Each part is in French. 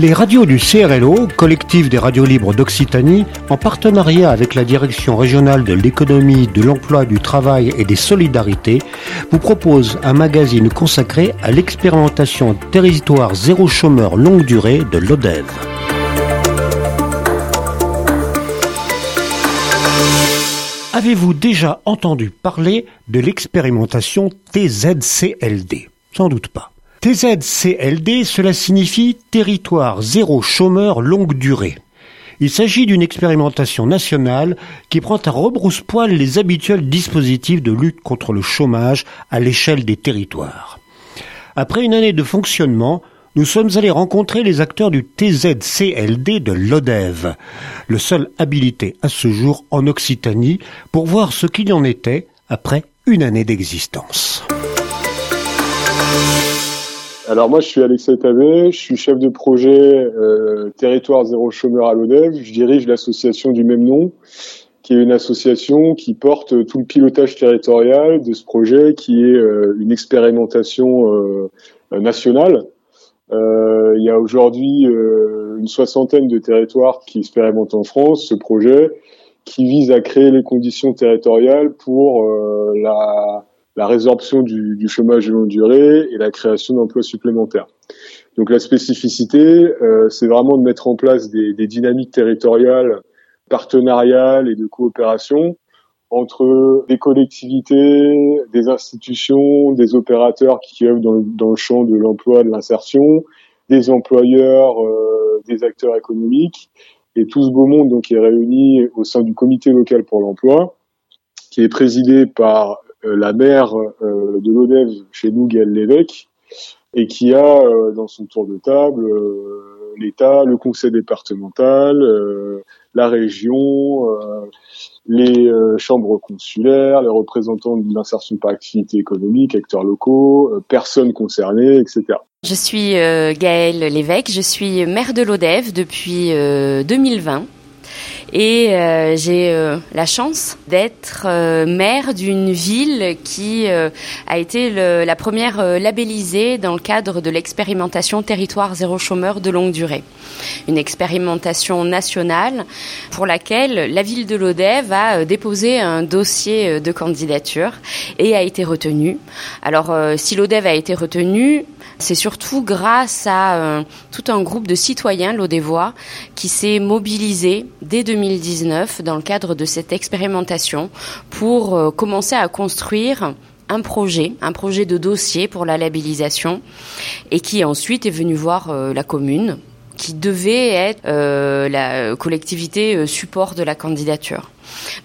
Les radios du CRLO, collectif des radios libres d'Occitanie, en partenariat avec la Direction régionale de l'économie, de l'emploi, du travail et des solidarités, vous proposent un magazine consacré à l'expérimentation territoire zéro chômeur longue durée de l'ODEV. Avez-vous déjà entendu parler de l'expérimentation TZCLD Sans doute pas. TZCLD, cela signifie Territoire zéro chômeur longue durée. Il s'agit d'une expérimentation nationale qui prend à rebrousse-poil les habituels dispositifs de lutte contre le chômage à l'échelle des territoires. Après une année de fonctionnement, nous sommes allés rencontrer les acteurs du TZCLD de l'ODEV, le seul habilité à ce jour en Occitanie, pour voir ce qu'il en était après une année d'existence. Alors moi, je suis Alexei Tavé, je suis chef de projet euh, Territoire zéro chômeur à l'ODEV. Je dirige l'association du même nom, qui est une association qui porte tout le pilotage territorial de ce projet, qui est euh, une expérimentation euh, nationale. il y a aujourd'hui une soixantaine de territoires qui expérimentent en France ce projet, qui vise à créer les conditions territoriales pour la la résorption du, du, chômage de longue durée et la création d'emplois supplémentaires. Donc la spécificité, euh, c'est vraiment de mettre en place des, des, dynamiques territoriales, partenariales et de coopération entre des collectivités, des institutions, des opérateurs qui œuvrent dans dans le champ de l'emploi, de l'insertion, des employeurs, euh, des acteurs économiques, et tout ce beau monde donc est réuni au sein du comité local pour l'emploi, qui est présidé par la maire euh, de l'ODEV chez nous, Gaëlle Lévesque, et qui a euh, dans son tour de table l'État, le conseil départemental, la région, les chambres consulaires, les représentants de l'insertion par activité économique, acteurs locaux, personnes concernées, etc. Je suis Gaëlle Lévesque, je suis maire de l'ODEV depuis 2020. Et euh, j'ai euh, la chance d'être euh, maire d'une ville qui a été la première labellisée dans le cadre de l'expérimentation territoire zéro chômeur de longue durée. Une expérimentation nationale pour laquelle la ville de Lodève a déposé un dossier de candidature et a été retenue. Alors si l'ODEV a été retenu, c'est surtout grâce à tout un groupe de citoyens lodévois qui s'est mobilisé dès 2019 dans le cadre de cette expérimentation pour euh, commencer à construire un projet, un projet de dossier pour la labellisation et qui ensuite est venu voir euh, la commune qui devait être euh, la collectivité support de la candidature.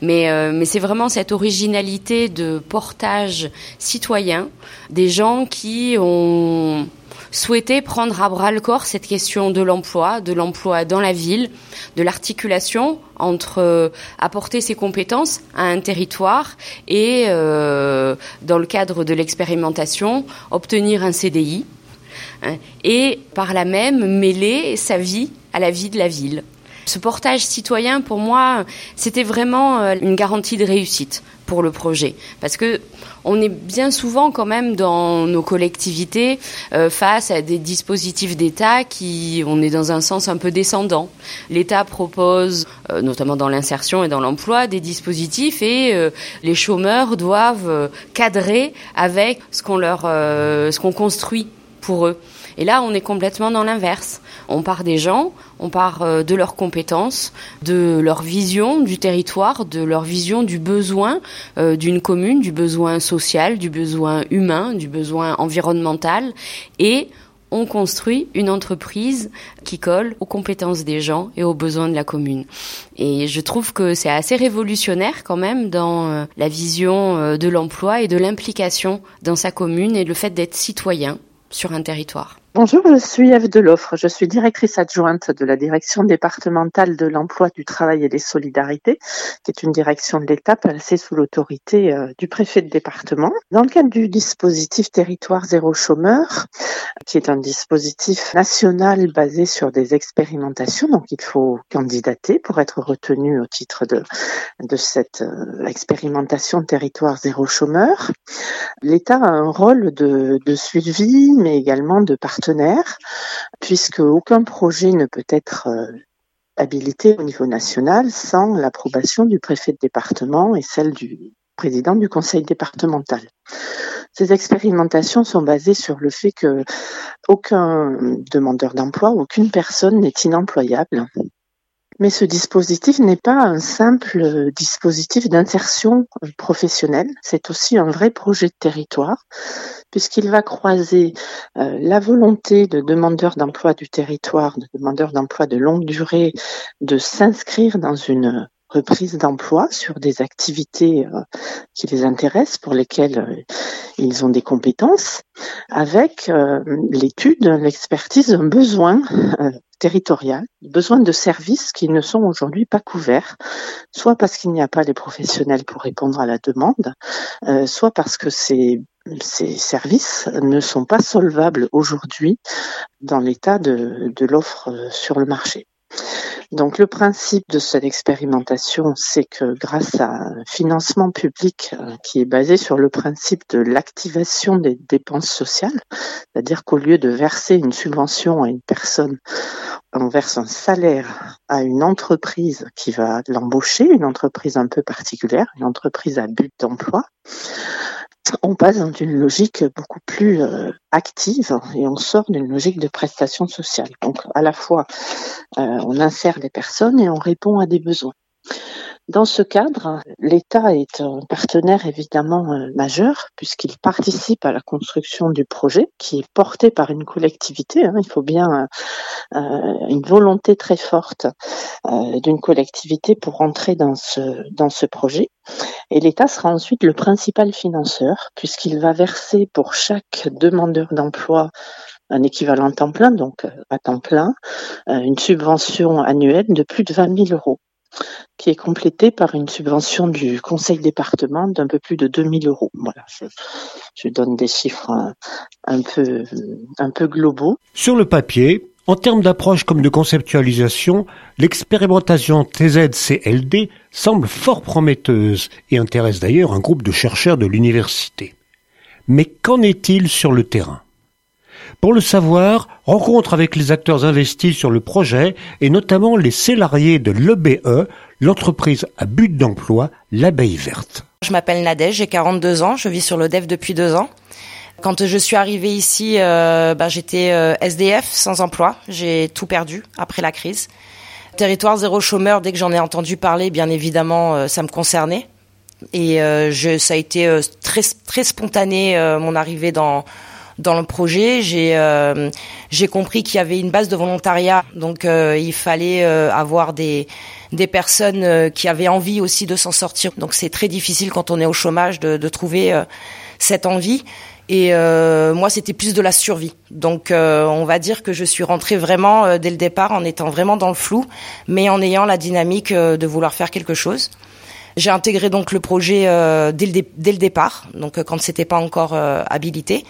Mais, mais c'est vraiment cette originalité de portage citoyen des gens qui ont souhaité prendre à bras le corps cette question de l'emploi, de l'emploi dans la ville, de l'articulation entre euh, apporter ses compétences à un territoire et, euh, dans le cadre de l'expérimentation, obtenir un CDI hein, et par là même mêler sa vie à la vie de la ville. Ce portage citoyen, pour moi, c'était vraiment euh, une garantie de réussite pour le projet. Parce que on est bien souvent quand même dans nos collectivités euh, face à des dispositifs d'État qui, on est dans un sens un peu descendant. L'État propose, euh, notamment dans l'insertion et dans l'emploi, des dispositifs et les chômeurs doivent cadrer avec ce qu'on leur, ce qu'on construit Et là, on est complètement dans l'inverse. On part des gens, on part euh, de leurs compétences, de leur vision du territoire, de leur vision du besoin euh, d'une commune, du besoin social, du besoin humain, du besoin environnemental, et on construit une entreprise qui colle aux compétences des gens et aux besoins de la commune. Et je trouve que c'est assez révolutionnaire quand même dans euh, la vision de l'emploi et de l'implication dans sa commune et le fait d'être citoyen sur un territoire. Bonjour, je suis Eve Deloffre. Je suis directrice adjointe de la direction départementale de l'emploi, du travail et des solidarités, qui est une direction de l'État placée sous l'autorité euh, du préfet de département. Dans le cadre du dispositif territoire zéro chômeur, qui est un dispositif national basé sur des expérimentations. Donc, il faut candidater pour être retenu au titre de, cette euh, expérimentation territoire zéro chômeur. L'État a un rôle de, de suivi, mais également de puisque aucun projet ne peut être euh, habilité au niveau national sans l'approbation du préfet de département et celle du président du conseil départemental. Ces expérimentations sont basées sur le fait que aucun demandeur d'emploi, aucune personne n'est inemployable. Mais ce dispositif n'est pas un simple dispositif d'insertion professionnelle, c'est aussi un vrai projet de territoire, puisqu'il va croiser euh, la volonté de demandeurs d'emploi du territoire, de demandeurs d'emploi de longue durée, de s'inscrire dans une reprise d'emploi sur des activités euh, qui les intéressent, pour lesquelles euh, ils ont des compétences, avec euh, l'étude, l'expertise d'un besoin territorial, besoin de services qui ne sont aujourd'hui pas couverts, soit parce qu'il n'y a pas les professionnels pour répondre à la demande, soit parce que ces ces services ne sont pas solvables aujourd'hui dans l'état de, de l'offre sur le marché. Donc le principe de cette expérimentation, c'est que grâce à un financement public euh, qui est basé sur le principe de l'activation des dépenses sociales, c'est-à-dire qu'au lieu de verser une subvention à une personne, on verse un salaire à une entreprise qui va l'embaucher, une entreprise un peu particulière, une entreprise à but d'emploi on passe dans une logique beaucoup plus euh, active et on sort d'une logique de prestation sociale. Donc à la fois euh, on insère des personnes et on répond à des besoins. Dans ce cadre, l'État est un partenaire évidemment euh, majeur puisqu'il participe à la construction du projet qui est porté par une collectivité. Hein. Il faut bien euh, une volonté très forte euh, d'une collectivité pour rentrer dans ce dans ce projet. Et l'État sera ensuite le principal financeur puisqu'il va verser pour chaque demandeur d'emploi un équivalent temps plein, donc à temps plein, une subvention annuelle de plus de 20 000 euros qui est complété par une subvention du conseil département d'un peu plus de 2000 euros. Voilà, je, donne des chiffres un, peu, un peu globaux. Sur le papier, en termes d'approche comme de conceptualisation, l'expérimentation TZCLD semble fort prometteuse et intéresse d'ailleurs un groupe de chercheurs de l'université. Mais qu'en est-il sur le terrain? Pour le savoir, rencontre avec les acteurs investis sur le projet et notamment les salariés de l'EBE, l'entreprise à but d'emploi L'Abeille Verte. Je m'appelle Nadège, j'ai 42 ans, je vis sur l'ODEV depuis deux ans. Quand je suis arrivée ici, euh, bah, j'étais euh, SDF, sans emploi. J'ai tout perdu après la crise. Territoire zéro chômeur, dès que j'en ai entendu parler, bien évidemment, euh, ça me concernait. Et ça a été très, très spontané, mon arrivée dans, dans le projet, j'ai euh, compris qu'il y avait une base de volontariat, donc euh, il fallait euh, avoir des des personnes qui avaient envie aussi de s'en sortir. Donc c'est très difficile quand on est au chômage de, de trouver cette envie. Et moi, c'était plus de la survie. Donc, on va dire que je suis rentrée vraiment dès le départ en étant vraiment dans le flou, mais en ayant la dynamique de vouloir faire quelque chose. J'ai intégré donc le projet dès, le dès le départ, donc quand c'était pas encore habilité.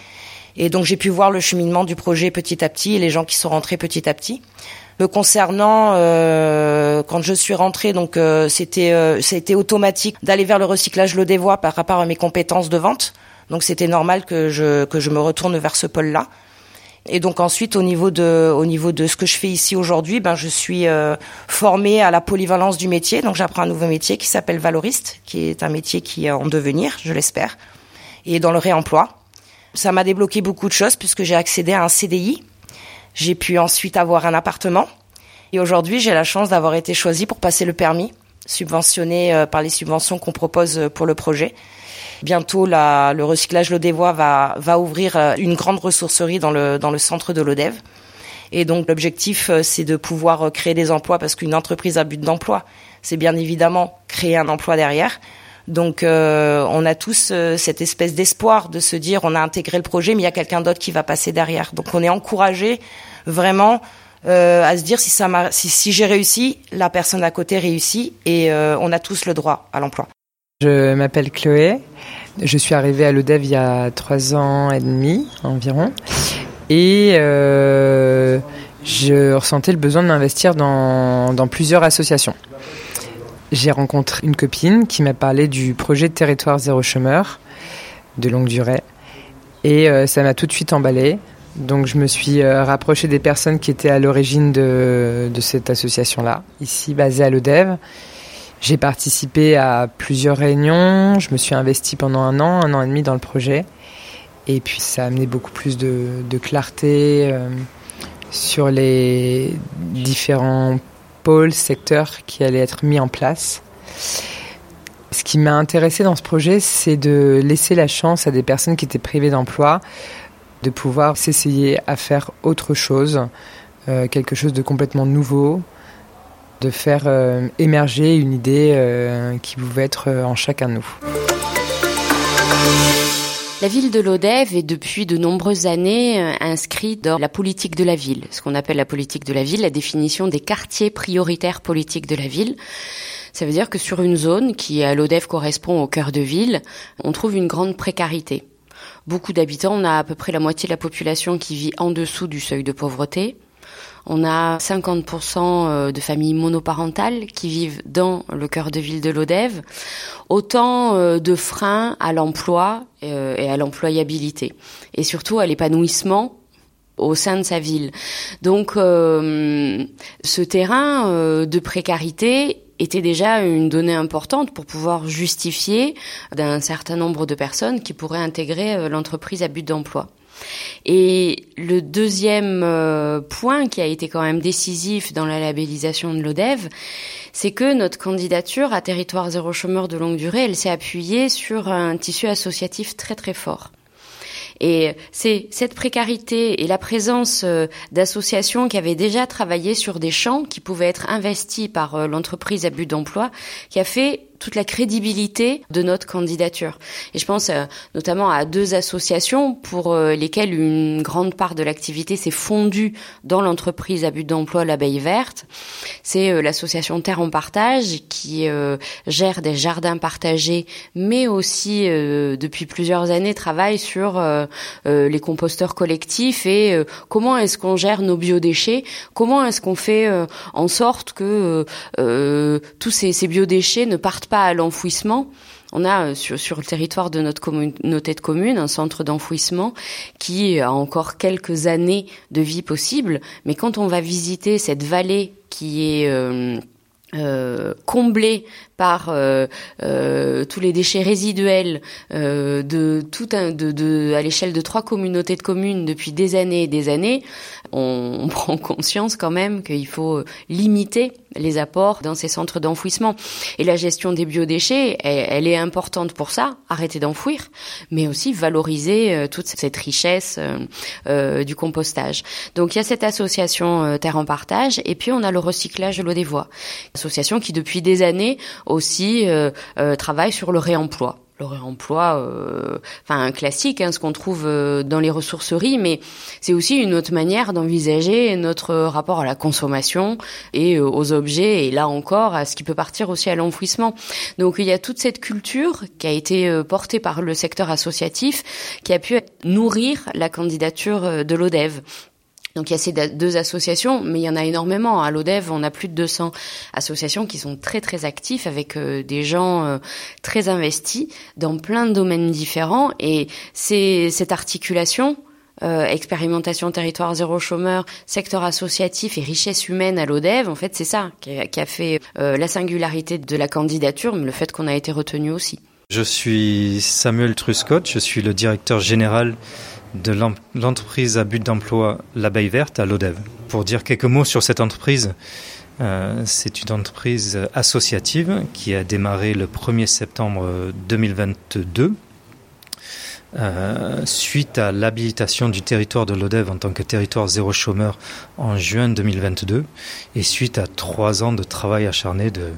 Et donc j'ai pu voir le cheminement du projet petit à petit et les gens qui sont rentrés petit à petit. Me concernant, euh, quand je suis rentrée, donc euh, c'était euh, c'était automatique d'aller vers le recyclage le dévoie par rapport à mes compétences de vente. Donc c'était normal que je que je me retourne vers ce pôle-là. Et donc ensuite au niveau de au niveau de ce que je fais ici aujourd'hui, ben je suis euh, formée à la polyvalence du métier. Donc j'apprends un nouveau métier qui s'appelle valoriste, qui est un métier qui est en devenir, je l'espère, et dans le réemploi. Ça m'a débloqué beaucoup de choses puisque j'ai accédé à un CDI. J'ai pu ensuite avoir un appartement. Et aujourd'hui, j'ai la chance d'avoir été choisie pour passer le permis, subventionné euh, par les subventions qu'on propose euh, pour le projet. Bientôt, le recyclage Lodévois va, va ouvrir euh, une grande ressourcerie dans le, dans le centre de l'Odev. Et donc, l'objectif, c'est de pouvoir créer des emplois parce qu'une entreprise à but d'emploi, c'est bien évidemment créer un emploi derrière. Donc euh, on a tous euh, cette espèce d'espoir de se dire on a intégré le projet, mais il y a quelqu'un d'autre qui va passer derrière. Donc on est encouragé vraiment euh, à se dire si j'ai réussi, la personne à côté réussit et on a tous le droit à l'emploi. Je m'appelle Chloé. Je suis arrivée à l'ODEV il y a trois ans et demi environ. Et je ressentais le besoin de m'investir dans plusieurs associations. J'ai rencontré une copine qui m'a parlé du projet de territoire zéro chômeur de longue durée. Et euh, ça m'a tout de suite emballé. Donc je me suis euh, rapproché des personnes qui étaient à l'origine de, cette association-là, ici basée à l'ODEV. J'ai participé à plusieurs réunions, je me suis investi pendant un an, un an et demi dans le projet. Et puis ça a amené beaucoup plus de, de clarté euh, sur les différents pôles, qui allaient être mis en place. Ce qui m'a intéressé dans ce projet, c'est de laisser la chance à des personnes qui étaient privées d'emploi de pouvoir s'essayer à faire autre chose, euh, quelque chose de complètement nouveau, de faire euh, émerger une idée euh, qui pouvait être en chacun de nous. La ville de Lodève est depuis de nombreuses années euh, inscrite dans la politique de la ville, ce qu'on appelle la politique de la ville, la définition des quartiers prioritaires politiques de la ville. Ça veut dire que sur une zone qui à Lodève correspond au cœur de ville, on trouve une grande précarité. Beaucoup d'habitants, on a à peu près la moitié de la population qui vit en dessous du seuil de pauvreté. On a 50% de familles monoparentales qui vivent dans le cœur de ville de Lodève. Autant euh, de freins à l'emploi euh, et à l'employabilité. Et surtout à l'épanouissement au sein de sa ville. Donc euh, ce terrain euh, de précarité était déjà une donnée importante pour pouvoir justifier d'un certain nombre de personnes qui pourraient intégrer l'entreprise à but d'emploi. Et le deuxième euh, point qui a été quand même décisif dans la labellisation de l'ODEV, c'est que notre candidature à territoire zéro chômeur de longue durée, elle s'est appuyée sur un tissu associatif très très fort. Et c'est cette précarité et la présence d'associations qui avaient déjà travaillé sur des champs qui pouvaient être investis par l'entreprise à but d'emploi qui a fait toute la crédibilité de notre candidature. Et je pense euh, notamment à deux associations pour euh, lesquelles une grande part de l'activité s'est fondue dans l'entreprise à but d'emploi L'Abeille Verte. C'est euh, l'association Terre en Partage qui gère des jardins partagés, mais aussi depuis plusieurs années travaille sur les composteurs collectifs et comment est-ce qu'on gère nos biodéchets, comment est-ce qu'on fait en sorte que tous ces, ces biodéchets ne partent pas à l'enfouissement. On a sur, sur, le territoire de notre communauté de communes un centre d'enfouissement qui a encore quelques années de vie possible. Mais quand on va visiter cette vallée qui est euh, euh, comblée par euh, euh, tous les déchets résiduels euh, de tout un, de, de, à l'échelle de trois communautés de communes depuis des années et des années, on, on prend conscience quand même qu'il faut limiter les apports dans ces centres d'enfouissement. Et la gestion des biodéchets, elle, elle est importante pour ça, arrêter d'enfouir, mais aussi valoriser euh, toute cette richesse euh, euh, du compostage. Donc il y a cette association Terre en Partage, et puis on a le recyclage de l'eau des voies, association qui depuis des années aussi euh, euh, travaille sur le réemploi le réemploi, euh, enfin classique, hein, ce qu'on trouve euh, dans les ressourceries, mais c'est aussi une autre manière d'envisager notre rapport à la consommation et aux objets, et là encore à ce qui peut partir aussi à l'enfouissement. Donc il y a toute cette culture qui a été portée par le secteur associatif, qui a pu nourrir la candidature de l'ODEV. Donc il y a ces deux associations, mais il y en a énormément. À l'ODEV, on a plus de 200 associations qui sont très très actifs avec euh, des gens euh, très investis dans plein de domaines différents. Et c'est cette articulation euh, expérimentation territoire zéro chômeur, secteur associatif et richesse humaine à l'ODEV, en fait, c'est ça qui a, fait la singularité de la candidature, mais le fait qu'on a été retenu aussi. Je suis Samuel Truscott, je suis le directeur général de l'entreprise à but d'emploi L'Abeille Verte à l'ODEV. Pour dire quelques mots sur cette entreprise, euh, c'est une entreprise associative qui a démarré le 1er septembre 2022 euh, suite à l'habilitation du territoire de l'ODEV en tant que territoire zéro chômeur en juin 2022 et suite à trois ans de travail acharné de,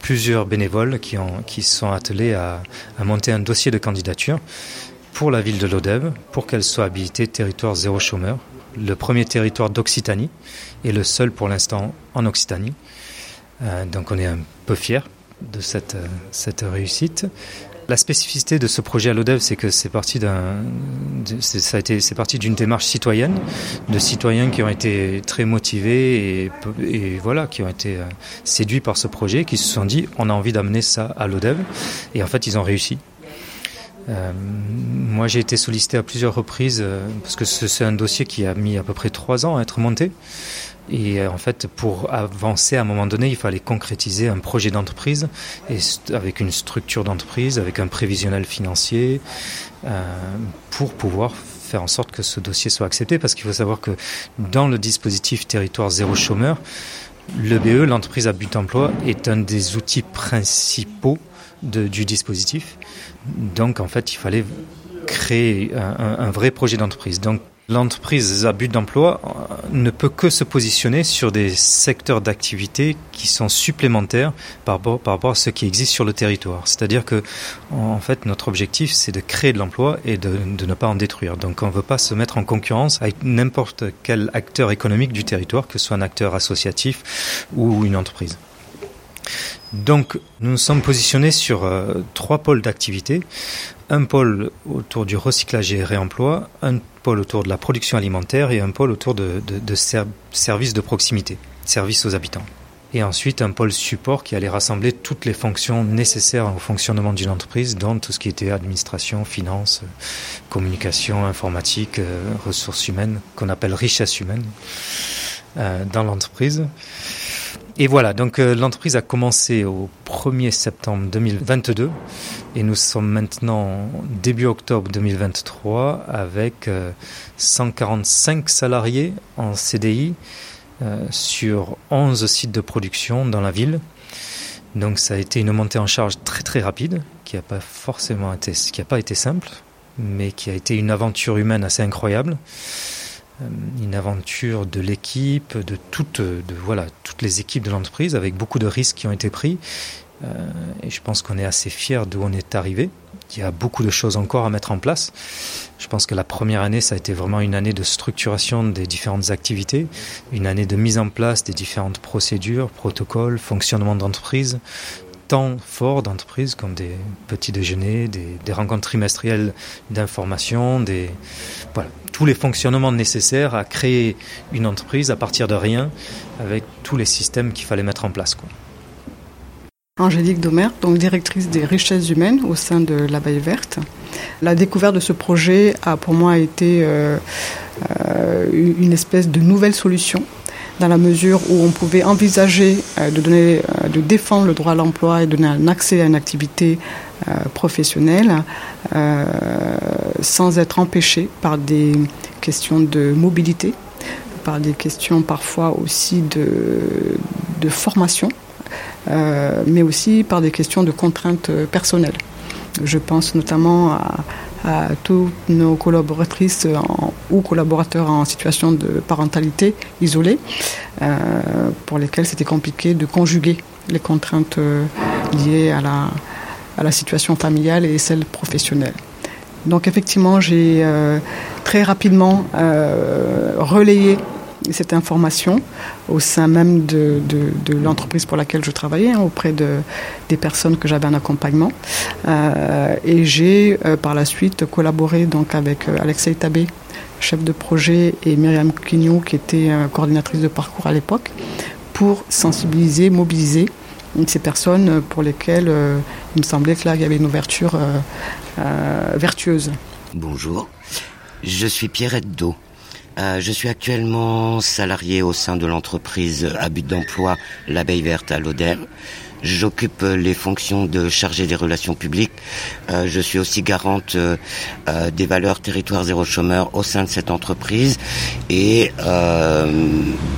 plusieurs bénévoles qui, ont, qui sont attelés à monter un dossier de candidature pour la ville de l'Odève, pour qu'elle soit habilitée territoire zéro chômeur, le premier territoire d'Occitanie et le seul pour l'instant en Occitanie. Euh, donc on est un peu fiers de cette, cette réussite. La spécificité de ce projet à l'ODEV, c'est que c'est parti d'une démarche citoyenne, de citoyens qui ont été très motivés et, et voilà, qui ont été euh, séduits par ce projet, qui se sont dit, on a envie d'amener ça à l'ODEV, et en fait, ils ont réussi. Euh, moi, j'ai été sollicité à plusieurs reprises euh, parce que c'est un dossier qui a mis à peu près trois ans à être monté. Et euh, en fait, pour avancer à un moment donné, il fallait concrétiser un projet d'entreprise et avec une structure d'entreprise, avec un prévisionnel financier, pour pouvoir faire en sorte que ce dossier soit accepté. Parce qu'il faut savoir que dans le dispositif territoire zéro chômeur, le BE, l'entreprise à but d'emploi, est un des outils principaux du dispositif. Donc en fait, il fallait créer un, vrai projet d'entreprise. L'entreprise à but d'emploi euh, ne peut que se positionner sur des secteurs d'activité qui sont supplémentaires par rapport, à ce qui existe sur le territoire. C'est-à-dire que, notre objectif, c'est de créer de l'emploi et de, ne pas en détruire. Donc, on ne veut pas se mettre en concurrence avec n'importe quel acteur économique du territoire, que ce soit un acteur associatif ou une entreprise. Donc, nous nous sommes positionnés sur euh, trois pôles d'activité. Un pôle autour du recyclage et réemploi, un pôle autour de la production alimentaire et un pôle autour de, services de proximité, services aux habitants. Et ensuite, un pôle support qui allait rassembler toutes les fonctions nécessaires au fonctionnement d'une entreprise, dont tout ce qui était administration, finance, communication, informatique, euh, ressources humaines, qu'on appelle richesse humaine euh, dans l'entreprise. Et voilà, donc euh, l'entreprise a commencé au 1er septembre 2022 et nous sommes maintenant début octobre 2023 avec euh, 145 salariés en CDI euh, sur 11 sites de production dans la ville. Donc ça a été une montée en charge très très rapide qui n'a pas forcément été, qui pas été simple, mais qui a été une aventure humaine assez incroyable. Euh, une aventure de l'équipe, de toutes, de voilà, toutes les équipes de l'entreprise, avec beaucoup de risques qui ont été pris. Euh, et je pense qu'on est assez fiers d'où on est arrivé. Il y a beaucoup de choses encore à mettre en place. Je pense que la première année, ça a été vraiment une année de structuration des différentes activités, une année de mise en place des différentes procédures, protocoles, fonctionnement d'entreprise, temps forts d'entreprise comme des petits déjeuners, des, rencontres trimestrielles d'information, des tous les fonctionnements nécessaires à créer une entreprise à partir de rien avec tous les systèmes qu'il fallait mettre en place. Quoi. Angélique Domer, donc directrice des richesses humaines au sein de l'Abeille Verte. La découverte de ce projet a pour moi été euh, euh, une espèce de nouvelle solution dans la mesure où on pouvait envisager euh, de, donner, de défendre le droit à l'emploi et donner un accès à une activité euh, professionnelle euh, sans être empêché par des questions de mobilité, par des questions parfois aussi de, de formation, euh, mais aussi par des questions de contraintes personnelles. Je pense notamment à, toutes nos collaboratrices ou collaborateurs en situation de parentalité isolée, pour lesquels c'était compliqué de conjuguer les contraintes euh, liées à la, à la situation familiale et celle professionnelle. Donc effectivement, j'ai euh, très rapidement euh, relayé cette information au sein même de, de, l'entreprise pour laquelle je travaillais, hein, auprès de, des personnes que j'avais en accompagnement. Et j'ai par la suite collaboré donc avec Alexei Tabé, chef de projet, et Myriam Quignon, qui était coordinatrice de parcours à l'époque, pour sensibiliser, mobiliser ces personnes pour lesquelles euh, il me semblait que là, il y avait une ouverture euh, euh, vertueuse. Bonjour, je suis Pierrette Do. Euh, je suis actuellement salarié au sein de l'entreprise à but d'emploi L'Abeille Verte à l'Oder. J'occupe les fonctions de chargé des relations publiques. Euh, je suis aussi garante euh, des valeurs territoire zéro chômeur au sein de cette entreprise et euh,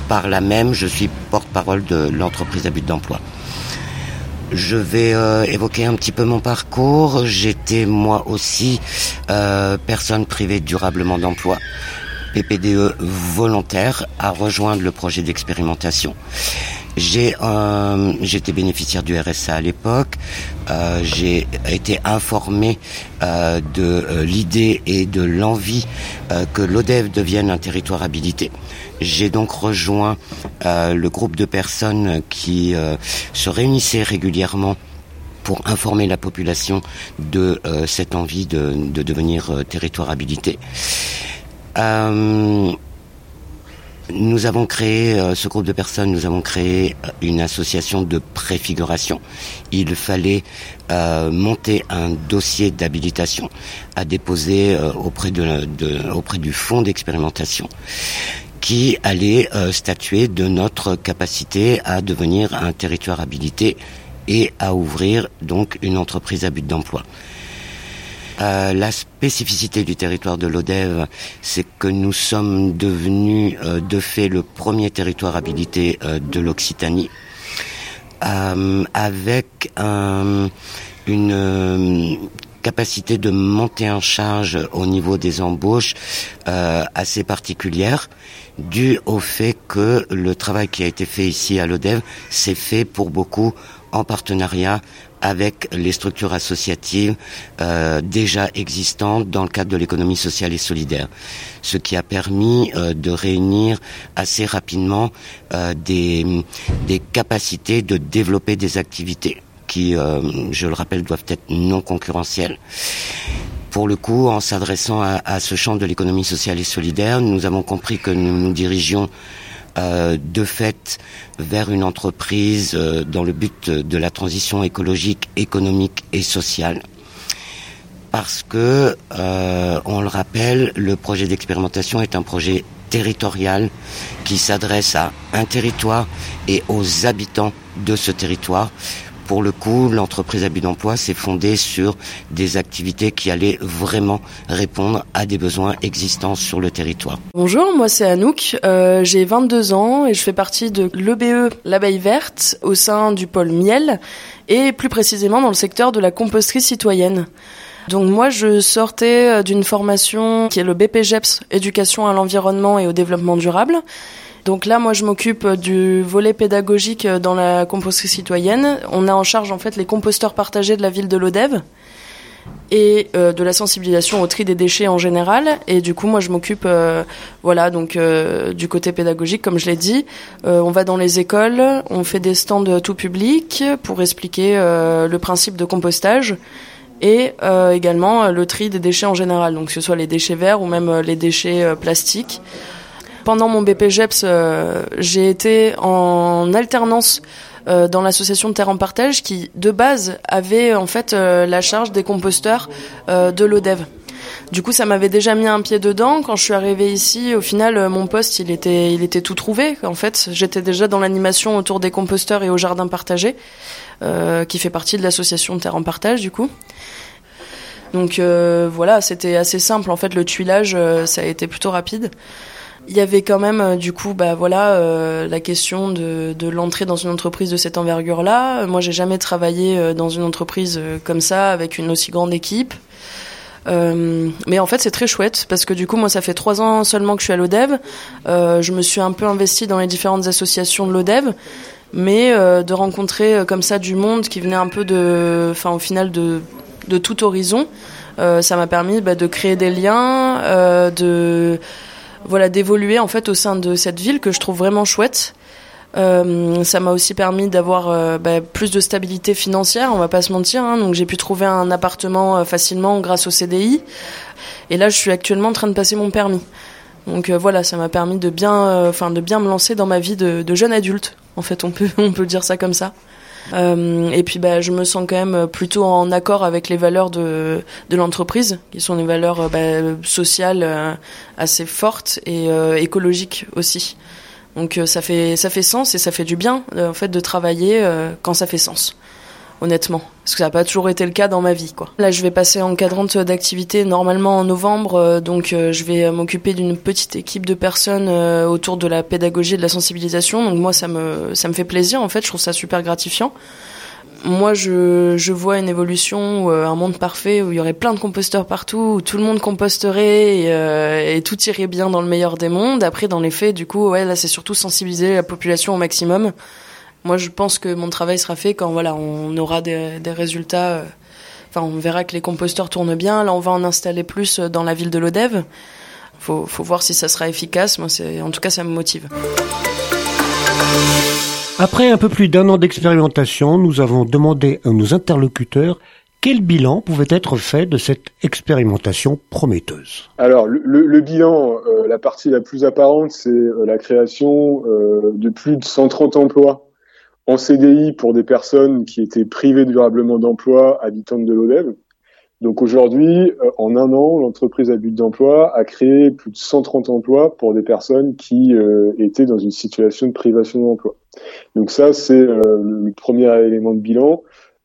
par là même, je suis porte-parole de l'entreprise à but d'emploi. Je vais euh, évoquer un petit peu mon parcours. J'étais moi aussi euh, personne privée durablement d'emploi. PPDE volontaire à rejoindre le projet d'expérimentation. J'ai euh, j'étais bénéficiaire du RSA à l'époque. Euh, j'ai été informé euh, de l'idée et de l'envie que l'ODEV devienne un territoire habilité. J'ai donc rejoint le groupe de personnes qui se réunissaient régulièrement pour informer la population de cette envie de, devenir territoire habité. Nous avons créé, euh, ce groupe de personnes, nous avons créé euh, une association de préfiguration. Il fallait euh, monter un dossier d'habilitation à déposer auprès, de, auprès du fonds d'expérimentation qui allait statuer de notre capacité à devenir un territoire habilité et à ouvrir donc une entreprise à but d'emploi. Euh, la spécificité du territoire de l'Odève, c'est que nous sommes devenus euh, de fait le premier territoire habilité euh, de l'Occitanie, avec une capacité de monter en charge au niveau des embauches assez particulière, dû au fait que le travail qui a été fait ici à l'Odève s'est fait pour beaucoup en partenariat avec les structures associatives euh, déjà existantes dans le cadre de l'économie sociale et solidaire, ce qui a permis euh, de réunir assez rapidement euh, des, capacités de développer des activités qui, je le rappelle, doivent être non concurrentielles. Pour le coup, en s'adressant à, à, ce champ de l'économie sociale et solidaire, nous avons compris que nous nous dirigions euh, de fait vers une entreprise euh, dans le but de la transition écologique, économique et sociale. Parce que, euh, on le rappelle, le projet d'expérimentation est un projet territorial qui s'adresse à un territoire et aux habitants de ce territoire pour le coup, l'entreprise but d'emploi s'est fondée sur des activités qui allaient vraiment répondre à des besoins existants sur le territoire. Bonjour, moi c'est Anouk, euh, j'ai 22 ans et je fais partie de l'EBE L'Abeille Verte au sein du pôle Miel et plus précisément dans le secteur de la composterie citoyenne. Donc moi je sortais euh, d'une formation qui est le BPGEPS, éducation à l'environnement et au développement durable donc là, moi, je m'occupe du volet pédagogique dans la composterie citoyenne. On a en charge en fait les composteurs partagés de la ville de Lodève et euh, de la sensibilisation au tri des déchets en général. Et du coup, moi, je m'occupe, euh, voilà, donc euh, du côté pédagogique, comme je l'ai dit. on va dans les écoles, on fait des stands tout public pour expliquer le principe de compostage et également le tri des déchets en général, donc que ce soit les déchets verts ou même les déchets plastiques. Pendant mon BPGEPS, euh, j'ai été en alternance euh, dans l'association Terre en Partage qui, de base, avait en fait euh, la charge des composteurs de l'ODEV. Du coup, ça m'avait déjà mis un pied dedans. Quand je suis arrivée ici, au final, mon poste, il était, il était tout trouvé. En fait, j'étais déjà dans l'animation autour des composteurs et au jardin partagé, qui fait partie de l'association Terre en Partage, du coup. Donc voilà, c'était assez simple. En fait, le tuilage, ça a été plutôt rapide. Il y avait quand même euh, du coup bah voilà euh, la question de, de l'entrée dans une entreprise de cette envergure-là. Moi, j'ai jamais travaillé euh, dans une entreprise comme ça avec une aussi grande équipe. Mais en fait, c'est très chouette parce que du coup, moi, ça fait trois ans seulement que je suis à l'ODEV. Je me suis un peu investie dans les différentes associations de l'ODEV, mais de rencontrer comme ça du monde qui venait un peu de, enfin, au final de de tout horizon, ça m'a permis bah, de créer des liens, de voilà d'évoluer en fait au sein de cette ville que je trouve vraiment chouette. Euh, ça m'a aussi permis d'avoir euh, bah, plus de stabilité financière, on va pas se mentir. Hein. donc j'ai pu trouver un appartement euh, facilement grâce au CDI. Et là, je suis actuellement en train de passer mon permis. Donc voilà, ça m'a permis de bien, enfin de bien me lancer dans ma vie de, de jeune adulte. En fait, on peut on peut dire ça comme ça. Euh, et puis bah, je me sens quand même plutôt en accord avec les valeurs de, l'entreprise, qui sont des valeurs euh, bah, sociales euh, assez fortes et écologiques aussi. Donc ça fait ça fait sens et ça fait du bien en fait de travailler quand ça fait sens honnêtement. Parce que ça n'a pas toujours été le cas dans ma vie, quoi. Là, je vais passer encadrante d'activité normalement en novembre, euh, donc euh, je vais m'occuper d'une petite équipe de personnes euh, autour de la pédagogie et de la sensibilisation. Donc moi, ça me, ça me fait plaisir, en fait, je trouve ça super gratifiant. Moi, je, je vois une évolution, un monde parfait où il y aurait plein de composteurs partout, où tout le monde composterait et, et, tout irait bien dans le meilleur des mondes. Après, dans les faits, du coup, ouais, là, c'est surtout sensibiliser la population au maximum. Moi, je pense que mon travail sera fait quand voilà, on aura des, des résultats. Euh, enfin, on verra que les composteurs tournent bien. Là, on va en installer plus euh, dans la ville de l'Odève. Faut, faut voir si ça sera efficace. Moi, c'est, en tout cas, ça me motive. Après un peu plus d'un an d'expérimentation, nous avons demandé à nos interlocuteurs quel bilan pouvait être fait de cette expérimentation prometteuse Alors, le, le, bilan, euh, la partie la plus apparente, c'est euh, la création euh, de plus de 130 emplois en CDI pour des personnes qui étaient privées durablement d'emploi habitantes de l'ODEV. Donc aujourd'hui, en un an, l'entreprise à but d'emploi a créé plus de 130 emplois pour des personnes qui étaient dans une situation de privation d'emploi. Donc ça, c'est le premier élément de bilan.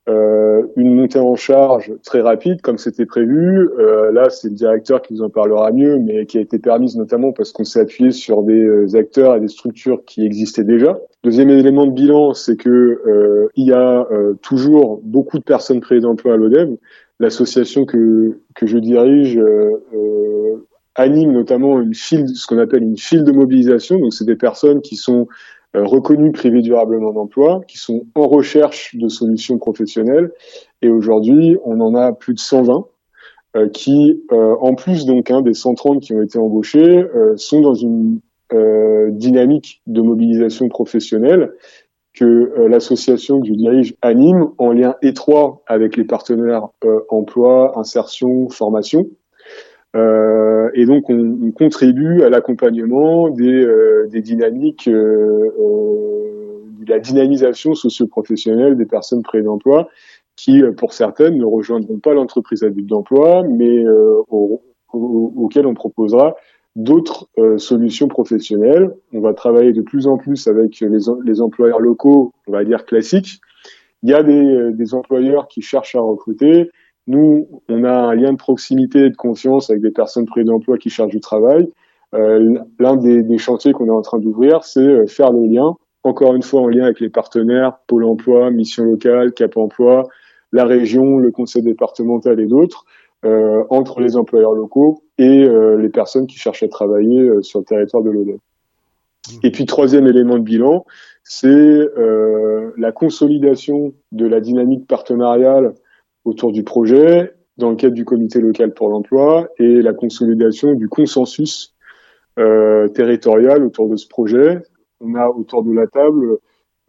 Euh, une montée en charge très rapide comme c'était prévu. Euh, là, c'est le directeur qui vous en parlera mieux, mais qui a été permise notamment parce qu'on s'est appuyé sur des euh, acteurs et des structures qui existaient déjà. Deuxième élément de bilan, c'est que il y a toujours beaucoup de personnes créées d'emploi à l'ODEV. L'association que que je dirige anime notamment une file, ce qu'on appelle une file de mobilisation. Donc, c'est des personnes qui sont reconnus privés durablement d'emploi, qui sont en recherche de solutions professionnelles. Et aujourd'hui, on en a plus de 120 euh, qui, euh, en plus donc hein, des 130 qui ont été embauchés, sont dans une dynamique de mobilisation professionnelle que l'association que je dirige anime en lien étroit avec les partenaires emploi, insertion, formation. Euh, et donc, on, on contribue à l'accompagnement des, euh, des, dynamiques, euh, de la dynamisation socio-professionnelle des personnes privées d'emploi, qui, pour certaines, ne rejoindront pas l'entreprise à but d'emploi, mais au, au, auxquelles on proposera d'autres solutions professionnelles. On va travailler de plus en plus avec les, les, employeurs locaux, on va dire classiques. Il y a des, des employeurs qui cherchent à recruter nous, on a un lien de proximité et de confiance avec des personnes privées d'emploi qui cherchent du travail. Euh, L'un des, des, chantiers qu'on est en train d'ouvrir, c'est euh, faire le lien, encore une fois en lien avec les partenaires, Pôle emploi, Mission locale, Cap emploi, la région, le conseil départemental et d'autres, euh, entre les employeurs locaux et euh, les personnes qui cherchent à travailler sur le territoire de l'ODEV. Mmh. Et puis troisième élément de bilan, c'est la consolidation de la dynamique partenariale autour du projet dans le cadre du comité local pour l'emploi et la consolidation du consensus euh, territorial autour de ce projet. On a autour de la table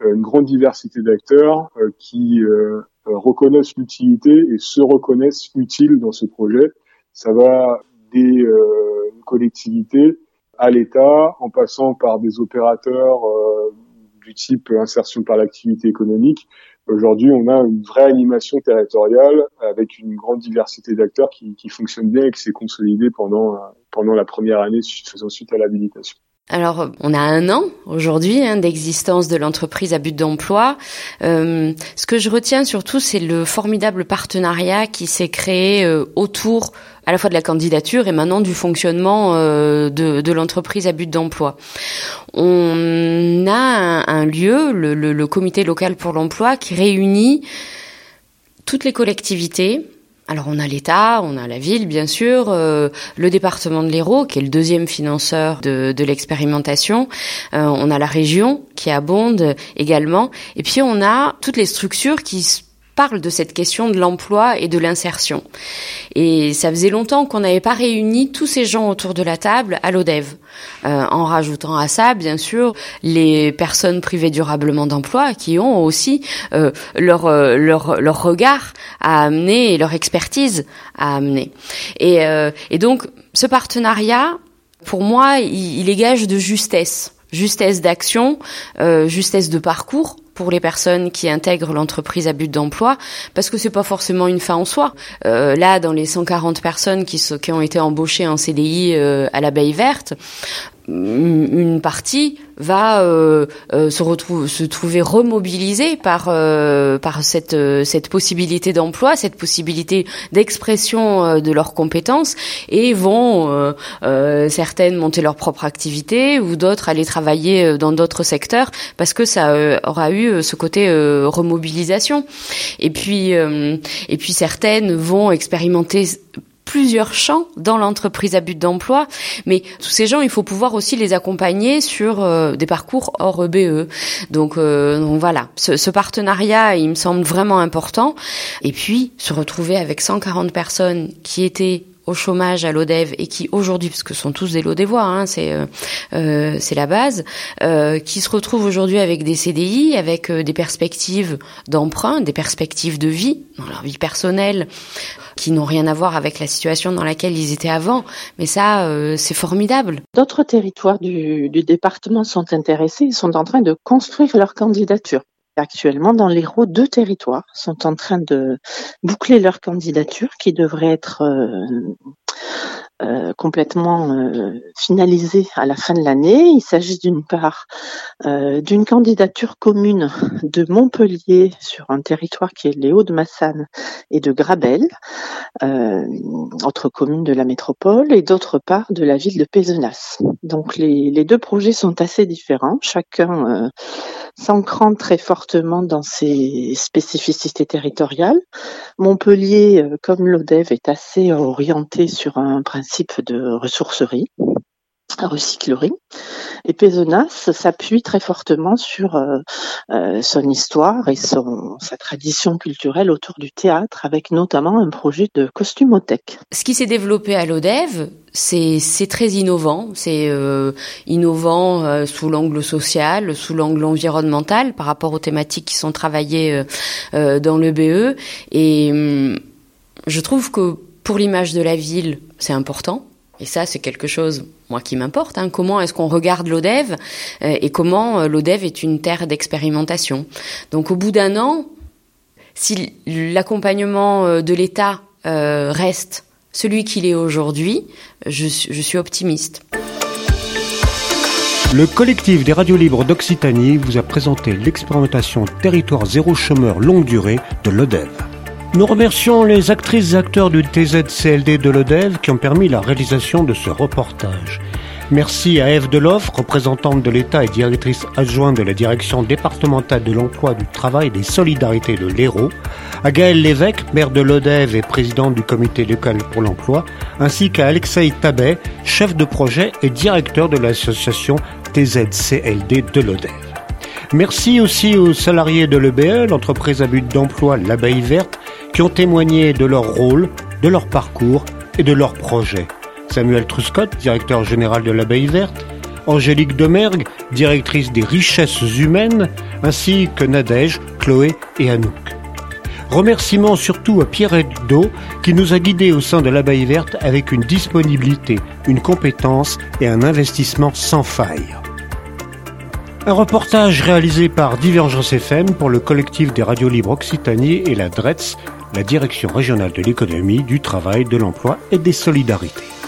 euh, une grande diversité d'acteurs euh, qui reconnaissent l'utilité et se reconnaissent utiles dans ce projet. Ça va des collectivités à l'État, en passant par des opérateurs du type insertion par l'activité économique, Aujourd'hui, on a une vraie animation territoriale avec une grande diversité d'acteurs qui, qui fonctionne bien et qui s'est consolidée pendant, pendant la première année faisant suite à l'habilitation. Alors, on a un an aujourd'hui hein, d'existence de l'entreprise à but d'emploi. Euh, ce que je retiens surtout, c'est le formidable partenariat qui s'est créé euh, autour à la fois de la candidature et maintenant du fonctionnement euh, de, l'entreprise à but d'emploi. On a un, lieu, le comité local pour l'emploi, qui réunit toutes les collectivités, alors on a l'État, on a la ville bien sûr, euh, le département de l'Hérault qui est le deuxième financeur de, l'expérimentation, euh, on a la région qui abonde également, et puis on a toutes les structures qui parle de cette question de l'emploi et de l'insertion. Et ça faisait longtemps qu'on n'avait pas réuni tous ces gens autour de la table à l'ODEV, euh, en rajoutant à ça, bien sûr, les personnes privées durablement d'emploi qui ont aussi euh, leur, euh, leur, leur regard à amener et leur expertise à amener. Et, et donc, ce partenariat, pour moi, il, il est de justesse justesse d'action, justesse de parcours pour les personnes qui intègrent l'entreprise à but d'emploi, parce que c'est pas forcément une fin en soi. Euh, là, dans les 140 personnes qui, ont été embauchées en CDI euh, à l'abeille verte, une partie va euh, euh, se retrouve se trouver remobilisée par euh, par cette euh, cette possibilité d'emploi, cette possibilité d'expression euh, de leurs compétences et vont certaines monter leur propre activité ou d'autres aller travailler dans d'autres secteurs parce que ça aura eu ce côté remobilisation. Et puis et puis certaines vont expérimenter plusieurs champs dans l'entreprise à but d'emploi, mais tous ces gens, il faut pouvoir aussi les accompagner sur euh, des parcours hors EBE. Donc, euh, donc voilà, ce, ce, partenariat, il me semble vraiment important. Et puis, se retrouver avec 140 personnes qui étaient au chômage à l'ODEV et qui aujourd'hui, parce que sont tous des Lodévois, hein, c'est euh, euh, c'est la base, euh, qui se retrouvent aujourd'hui avec des CDI, avec des perspectives d'emprunt, des perspectives de vie dans leur vie personnelle qui n'ont rien à voir avec la situation dans laquelle ils étaient avant. Mais ça, c'est formidable. D'autres territoires du, du département sont intéressés. Ils sont en train de construire leur candidature. Actuellement, dans l'Hérault, deux territoires sont en train de boucler leur candidature qui devrait être euh, euh, complètement euh, finalisée à la fin de l'année. Il s'agit d'une part euh, d'une candidature commune de Montpellier sur un territoire qui est les Hauts-de-Massane et de Grabel, autre commune de la métropole, et d'autre part de la ville de Pézenas. Donc les, deux projets sont assez différents, chacun s'ancrant très fortement dans ses spécificités territoriales. Montpellier, comme l'ODEV, est assez orienté sur un principe de ressourcerie recyclerie. Et Pézenas s'appuie très fortement sur euh, euh, son histoire et son, sa tradition culturelle autour du théâtre, avec notamment un projet de costumothèque. Ce qui s'est développé à l'ODEV, c'est très innovant. C'est euh, innovant sous l'angle social, sous l'angle environnemental, par rapport aux thématiques qui sont travaillées dans le BE. Et hum, je trouve que pour l'image de la ville, c'est important. Et ça, c'est quelque chose, moi, qui m'importe. Hein. Comment est-ce qu'on regarde l'ODEV euh, et comment euh, l'ODEV est une terre d'expérimentation. Donc, au bout d'un an, si l'accompagnement euh, de l'État reste celui qu'il est aujourd'hui, je, je suis optimiste. Le collectif des radios libres d'Occitanie vous a présenté l'expérimentation Territoire zéro chômeur longue durée de l'ODEV. Nous remercions les actrices et acteurs du TZCLD de l'ODEV qui ont permis la réalisation de ce reportage. Merci à Eve Deloff, représentante de l'État et directrice adjointe de la direction départementale de l'emploi, du travail et des solidarités de l'Hérault, à Gaël Lévesque, maire de l'ODEV et président du comité local pour l'emploi, ainsi qu'à Alexei Tabet, chef de projet et directeur de l'association TZCLD de l'ODEV. Merci aussi aux salariés de l'EBE, l'entreprise à but d'emploi L'Abeille Verte, qui ont témoigné de leur rôle, de leur parcours et de leurs projets. Samuel Truscott, directeur général de l'Abeille Verte, Angélique Demergue, directrice des richesses humaines, ainsi que Nadège, Chloé et Anouk. Remerciements surtout à Pierre Do qui nous a guidés au sein de l'Abeille Verte avec une disponibilité, une compétence et un investissement sans faille. Un reportage réalisé par Divergence FM pour le collectif des radios libres Occitanie et la DRETS, la Direction régionale de l'économie, du travail, de l'emploi et des solidarités.